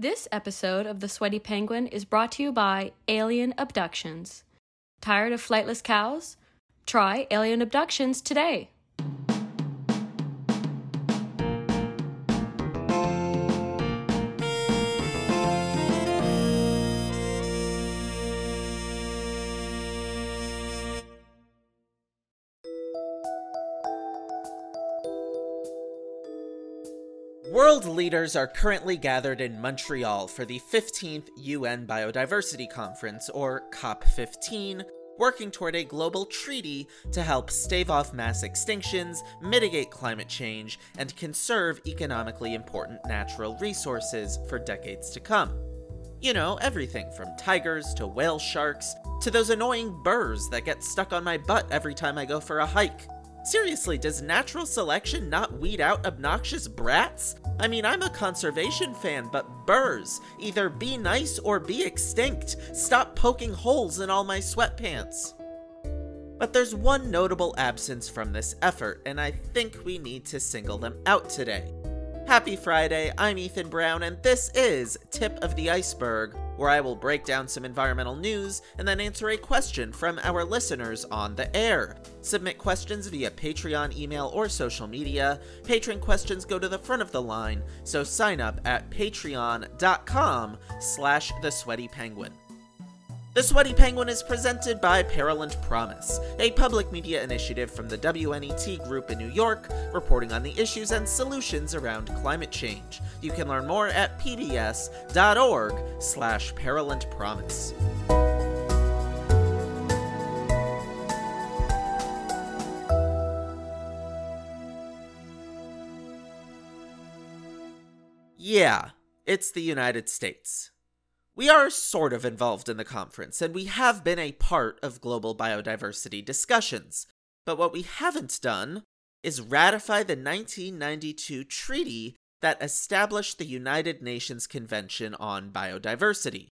This episode of The Sweaty Penguin is brought to you by Alien Abductions. Tired of flightless cows? Try Alien Abductions today. World leaders are currently gathered in Montreal for the 15th UN Biodiversity Conference, or COP15, working toward a global treaty to help stave off mass extinctions, mitigate climate change, and conserve economically important natural resources for decades to come. You know, everything from tigers to whale sharks to those annoying burrs that get stuck on my butt every time I go for a hike. Seriously, does natural selection not weed out obnoxious brats? I mean, I'm a conservation fan, but burrs, either be nice or be extinct. Stop poking holes in all my sweatpants. But there's one notable absence from this effort, and I think we need to single them out today. Happy Friday, I'm Ethan Brown, and this is Tip of the Iceberg, where I will break down some environmental news and then answer a question from our listeners on the air. Submit questions via Patreon, email, or social media. Patron questions go to the front of the line, so sign up at patreon.com slash the sweaty penguin. The Sweaty Penguin is presented by Peril and Promise, a public media initiative from the WNET Group in New York, reporting on the issues and solutions around climate change. You can learn more at pbs.org slash Peril and Promise. Yeah, it's the United States. We are sort of involved in the conference, and we have been a part of global biodiversity discussions. But what we haven't done is ratify the 1992 treaty that established the United Nations Convention on Biodiversity.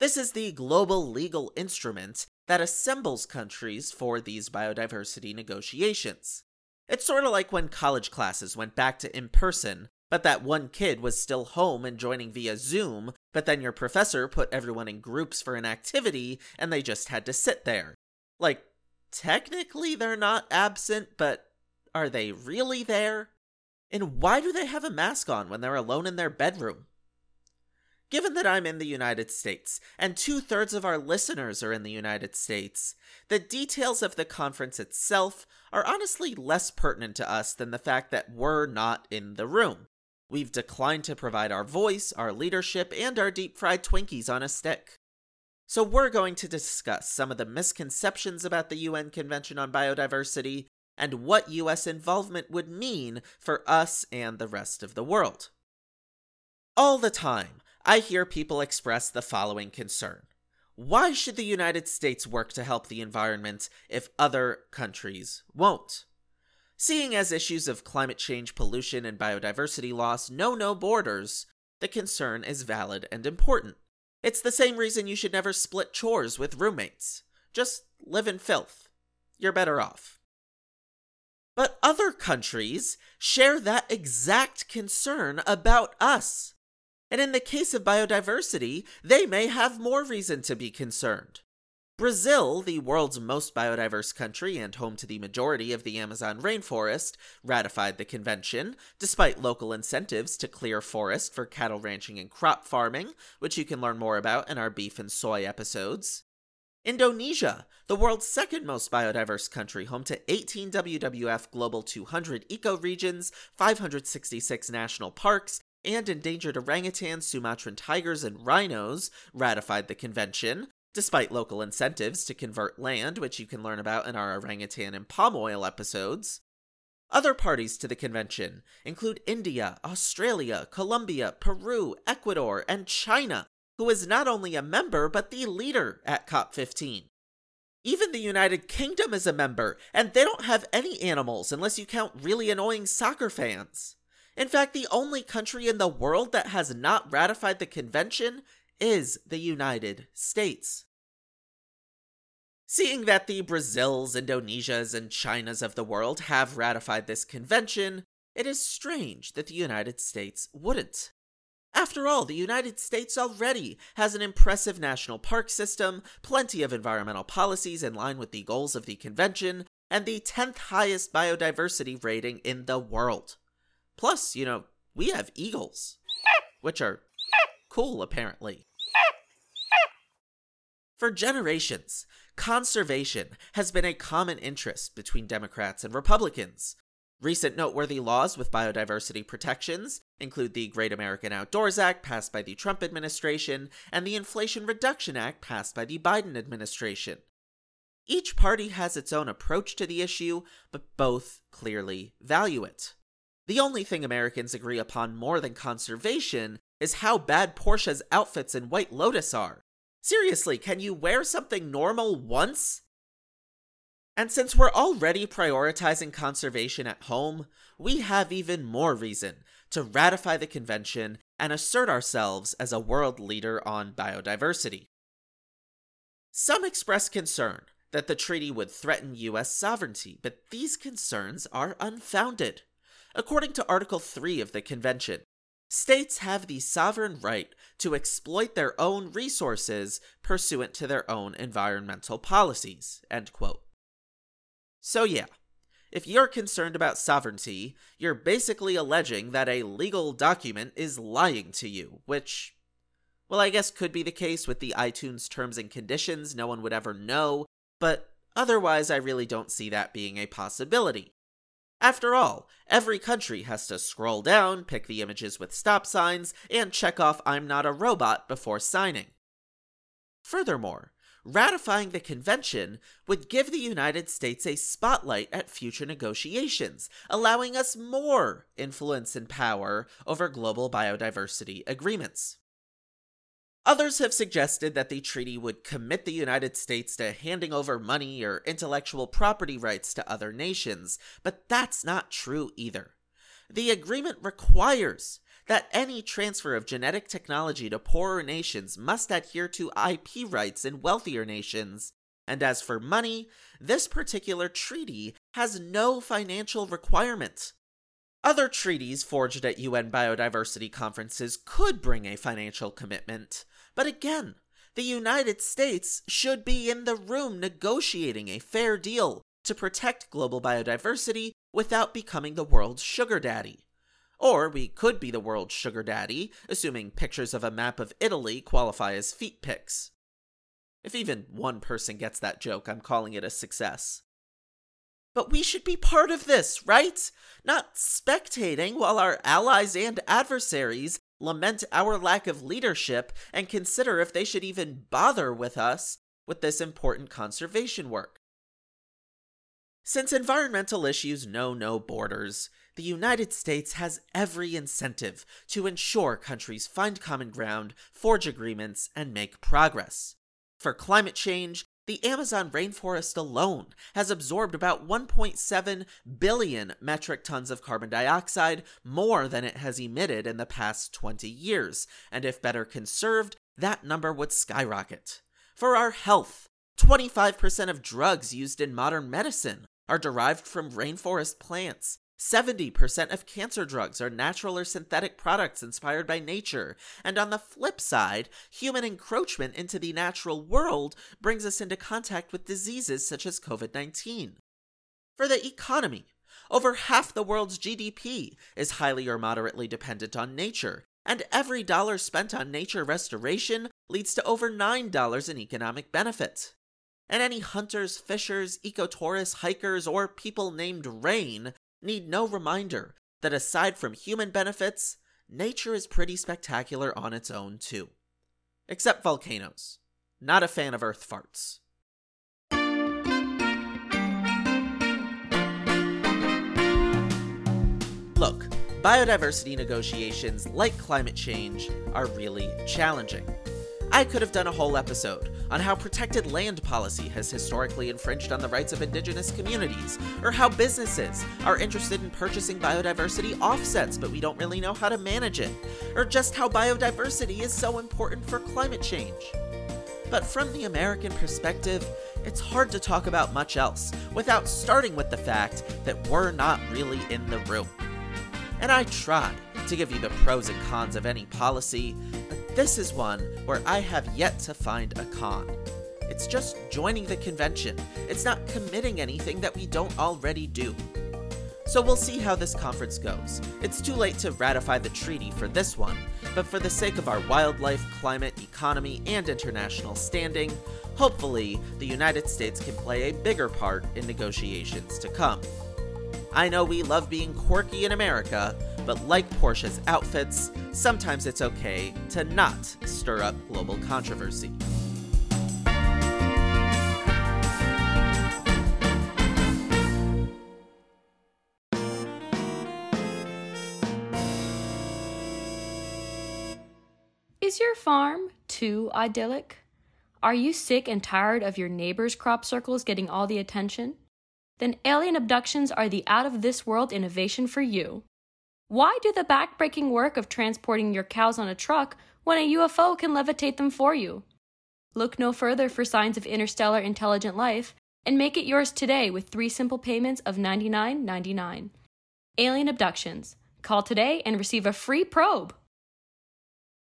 This is the global legal instrument that assembles countries for these biodiversity negotiations. It's sort of like when college classes went back to in person but that one kid was still home and joining via Zoom, but then your professor put everyone in groups for an activity and they just had to sit there. Like, technically they're not absent, but are they really there? And why do they have a mask on when they're alone in their bedroom? Given that I'm in the United States, and two thirds of our listeners are in the United States, the details of the conference itself are honestly less pertinent to us than the fact that we're not in the room. We've declined to provide our voice, our leadership, and our deep fried Twinkies on a stick. So, we're going to discuss some of the misconceptions about the UN Convention on Biodiversity and what US involvement would mean for us and the rest of the world. All the time, I hear people express the following concern Why should the United States work to help the environment if other countries won't? Seeing as issues of climate change, pollution, and biodiversity loss know no borders, the concern is valid and important. It's the same reason you should never split chores with roommates. Just live in filth. You're better off. But other countries share that exact concern about us. And in the case of biodiversity, they may have more reason to be concerned. Brazil, the world's most biodiverse country and home to the majority of the Amazon rainforest, ratified the convention, despite local incentives to clear forest for cattle ranching and crop farming, which you can learn more about in our beef and soy episodes. Indonesia, the world's second most biodiverse country, home to 18 WWF Global 200 ecoregions, 566 national parks, and endangered orangutans, Sumatran tigers, and rhinos, ratified the convention, despite local incentives to convert land, which you can learn about in our orangutan and palm oil episodes. Other parties to the convention include India, Australia, Colombia, Peru, Ecuador, and China, who is not only a member but the leader at COP15. Even the United Kingdom is a member, and they don't have any animals unless you count really annoying soccer fans. In fact, the only country in the world that has not ratified the convention is the United States. Seeing that the Brazils, Indonesias, and Chinas of the world have ratified this convention, it is strange that the United States wouldn't. After all, the United States already has an impressive national park system, plenty of environmental policies in line with the goals of the convention, and the 10th highest biodiversity rating in the world. Plus, you know, we have eagles, which are cool apparently. For generations, conservation has been a common interest between Democrats and Republicans. Recent noteworthy laws with biodiversity protections include the Great American Outdoors Act passed by the Trump administration and the Inflation Reduction Act passed by the Biden administration. Each party has its own approach to the issue, but both clearly value it. The only thing Americans agree upon more than conservation is how bad Portia's outfits and White Lotus are. Seriously, can you wear something normal once and since we're already prioritizing conservation at home, we have even more reason to ratify the convention and assert ourselves as a world leader on biodiversity. Some express concern that the treaty would threaten US sovereignty, but these concerns are unfounded. According to Article 3 of the convention, states have the sovereign right to exploit their own resources pursuant to their own environmental policies. End quote. So, yeah, if you're concerned about sovereignty, you're basically alleging that a legal document is lying to you, which, well, I guess could be the case with the iTunes terms and conditions, no one would ever know, but otherwise, I really don't see that being a possibility. After all, every country has to scroll down, pick the images with stop signs, and check off I'm not a robot before signing. Furthermore, ratifying the convention would give the United States a spotlight at future negotiations, allowing us more influence and power over global biodiversity agreements. Others have suggested that the treaty would commit the United States to handing over money or intellectual property rights to other nations, but that's not true either. The agreement requires that any transfer of genetic technology to poorer nations must adhere to IP rights in wealthier nations. And as for money, this particular treaty has no financial requirement. Other treaties forged at UN biodiversity conferences could bring a financial commitment, but again, the United States should be in the room negotiating a fair deal to protect global biodiversity without becoming the world's sugar daddy. Or we could be the world's sugar daddy, assuming pictures of a map of Italy qualify as feet pics. If even one person gets that joke, I'm calling it a success. But we should be part of this, right? Not spectating while our allies and adversaries lament our lack of leadership and consider if they should even bother with us with this important conservation work. Since environmental issues know no borders, the United States has every incentive to ensure countries find common ground, forge agreements, and make progress. For climate change, the Amazon rainforest alone has absorbed about 1.7 billion metric tons of carbon dioxide, more than it has emitted in the past 20 years, and if better conserved, that number would skyrocket. For our health, 25% of drugs used in modern medicine are derived from rainforest plants, 70% of cancer drugs are natural or synthetic products inspired by nature. And on the flip side, human encroachment into the natural world brings us into contact with diseases such as COVID 19. For the economy, over half the world's GDP is highly or moderately dependent on nature, and every dollar spent on nature restoration leads to over $9 in economic benefit. And any hunters, fishers, ecotourists, hikers, or people named Rain need no reminder that aside from human benefits, nature is pretty spectacular on its own, too. Except volcanoes. Not a fan of earth farts. Look, biodiversity negotiations, like climate change, are really challenging. I could have done a whole episode on how protected land policy has historically infringed on the rights of indigenous communities, or how businesses are interested in purchasing biodiversity offsets but we don't really know how to manage it, or just how biodiversity is so important for climate change. But from the American perspective, it's hard to talk about much else without starting with the fact that we're not really in the room. And I try to give you the pros and cons of any policy, this is one where I have yet to find a con. It's just joining the convention. It's not committing anything that we don't already do. So we'll see how this conference goes. It's too late to ratify the treaty for this one, but for the sake of our wildlife, climate, economy, and international standing, hopefully the United States can play a bigger part in negotiations to come. I know we love being quirky in America, but like Portia's outfits, sometimes it's okay to not stir up global controversy. Is your farm too idyllic? Are you sick and tired of your neighbor's crop circles getting all the attention? Then alien abductions are the out of this world innovation for you. Why do the backbreaking work of transporting your cows on a truck when a UFO can levitate them for you? Look no further for signs of interstellar intelligent life and make it yours today with three simple payments of $99.99. Alien Abductions. Call today and receive a free probe.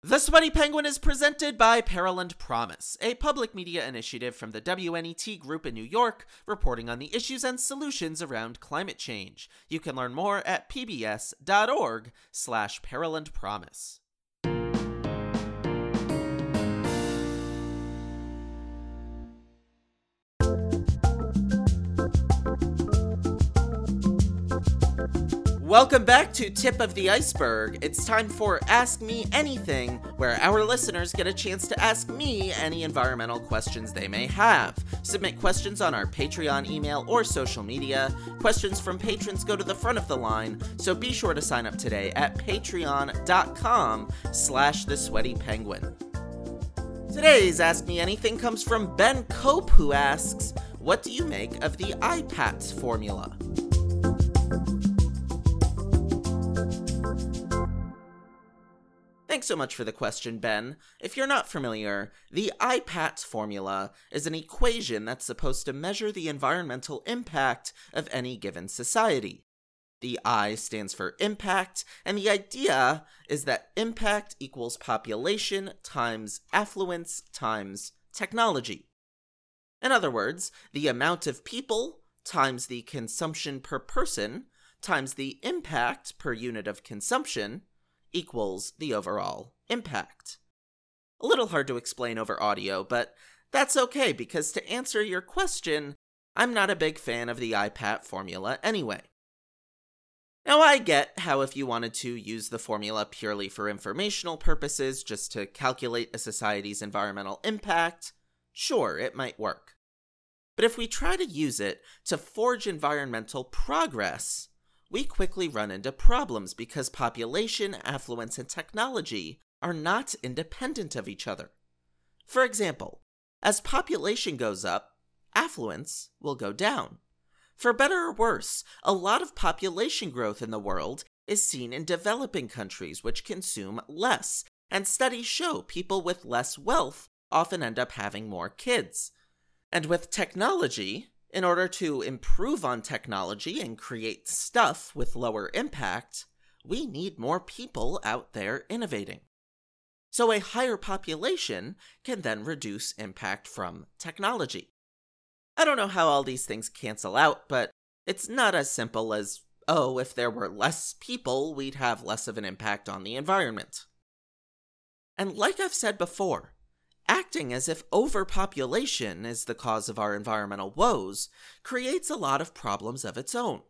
The Sweaty Penguin is presented by Peril and Promise, a public media initiative from the WNET Group in New York, reporting on the issues and solutions around climate change. You can learn more at pbs.org slash Peril and Promise. Welcome back to Tip of the Iceberg. It's time for Ask Me Anything, where our listeners get a chance to ask me any environmental questions they may have. Submit questions on our Patreon email or social media. Questions from patrons go to the front of the line, so be sure to sign up today at patreon.com slash the sweaty penguin. Today's Ask Me Anything comes from Ben Cope, who asks, What do you make of the IPATS formula? Thanks so much for the question, Ben. If you're not familiar, the IPATS formula is an equation that's supposed to measure the environmental impact of any given society. The I stands for impact, and the idea is that impact equals population times affluence times technology. In other words, the amount of people times the consumption per person times the impact per unit of consumption equals the overall impact. A little hard to explain over audio, but that's okay because to answer your question, I'm not a big fan of the IPAT formula anyway. Now, I get how if you wanted to use the formula purely for informational purposes, just to calculate a society's environmental impact, sure, it might work. But if we try to use it to forge environmental progress, we quickly run into problems because population, affluence, and technology are not independent of each other. For example, as population goes up, affluence will go down. For better or worse, a lot of population growth in the world is seen in developing countries which consume less, and studies show people with less wealth often end up having more kids. And with technology, in order to improve on technology and create stuff with lower impact, we need more people out there innovating. So a higher population can then reduce impact from technology. I don't know how all these things cancel out, but it's not as simple as, oh, if there were less people, we'd have less of an impact on the environment. And like I've said before, acting as if overpopulation is the cause of our environmental woes creates a lot of problems of its own.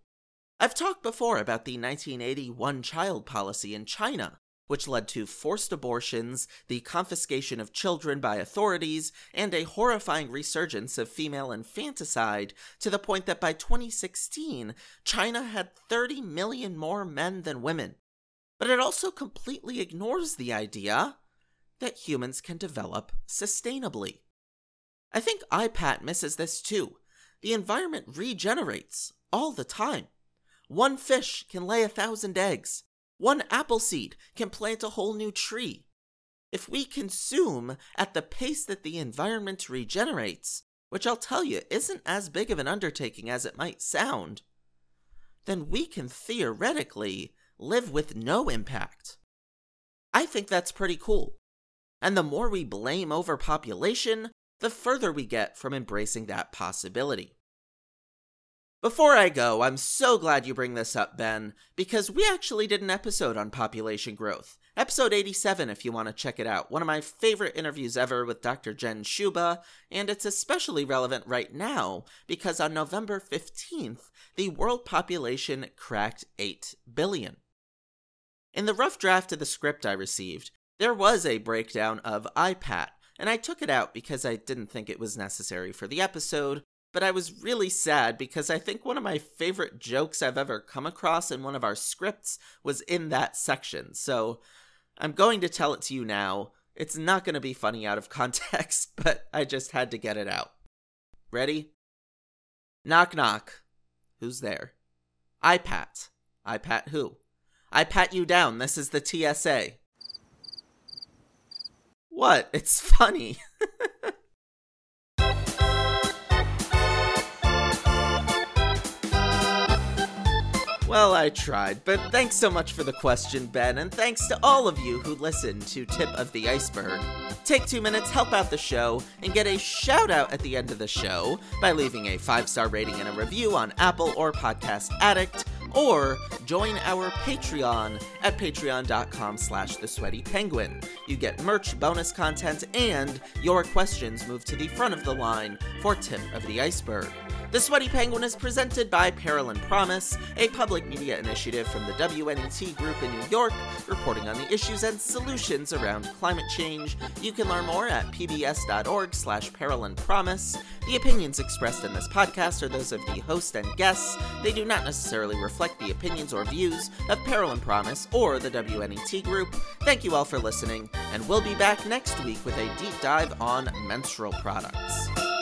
I've talked before about the 1980 one child policy in China, which led to forced abortions, the confiscation of children by authorities, and a horrifying resurgence of female infanticide to the point that by 2016, China had 30 million more men than women. But it also completely ignores the idea that humans can develop sustainably. I think IPAT misses this too. The environment regenerates all the time. One fish can lay a thousand eggs. One apple seed can plant a whole new tree. If we consume at the pace that the environment regenerates, which I'll tell you isn't as big of an undertaking as it might sound, then we can theoretically live with no impact. I think that's pretty cool. And the more we blame overpopulation, the further we get from embracing that possibility. Before I go, I'm so glad you bring this up, Ben, because we actually did an episode on population growth. Episode 87, if you want to check it out. One of my favorite interviews ever with Dr. Jen Sciubba, and it's especially relevant right now because on November 15th, the world population cracked 8 billion. In the rough draft of the script I received, there was a breakdown of IPAT, and I took it out because I didn't think it was necessary for the episode, but I was really sad because I think one of my favorite jokes I've ever come across in one of our scripts was in that section. So I'm going to tell it to you now. It's not going to be funny out of context, but I just had to get it out. Ready? Knock knock. Who's there? I pat. I pat who? I pat you down. This is the TSA. What? It's funny. Well, I tried, but thanks so much for the question, Ben, and thanks to all of you who listened to Tip of the Iceberg. Take two minutes, help out the show, and get a shout out at the end of the show by leaving a five star rating and a review on Apple or Podcast Addict, or join our Patreon at patreon.com slash the sweaty penguin. You get merch, bonus content, and your questions move to the front of the line for Tip of the Iceberg. The Sweaty Penguin is presented by Peril and Promise, a public media initiative from the WNET Group in New York, reporting on the issues and solutions around climate change. You can learn more at pbs.org slash peril promise. The opinions expressed in this podcast are those of the host and guests. They do not necessarily reflect the opinions or views of Peril and Promise or the WNET Group. Thank you all for listening, and we'll be back next week with a deep dive on menstrual products.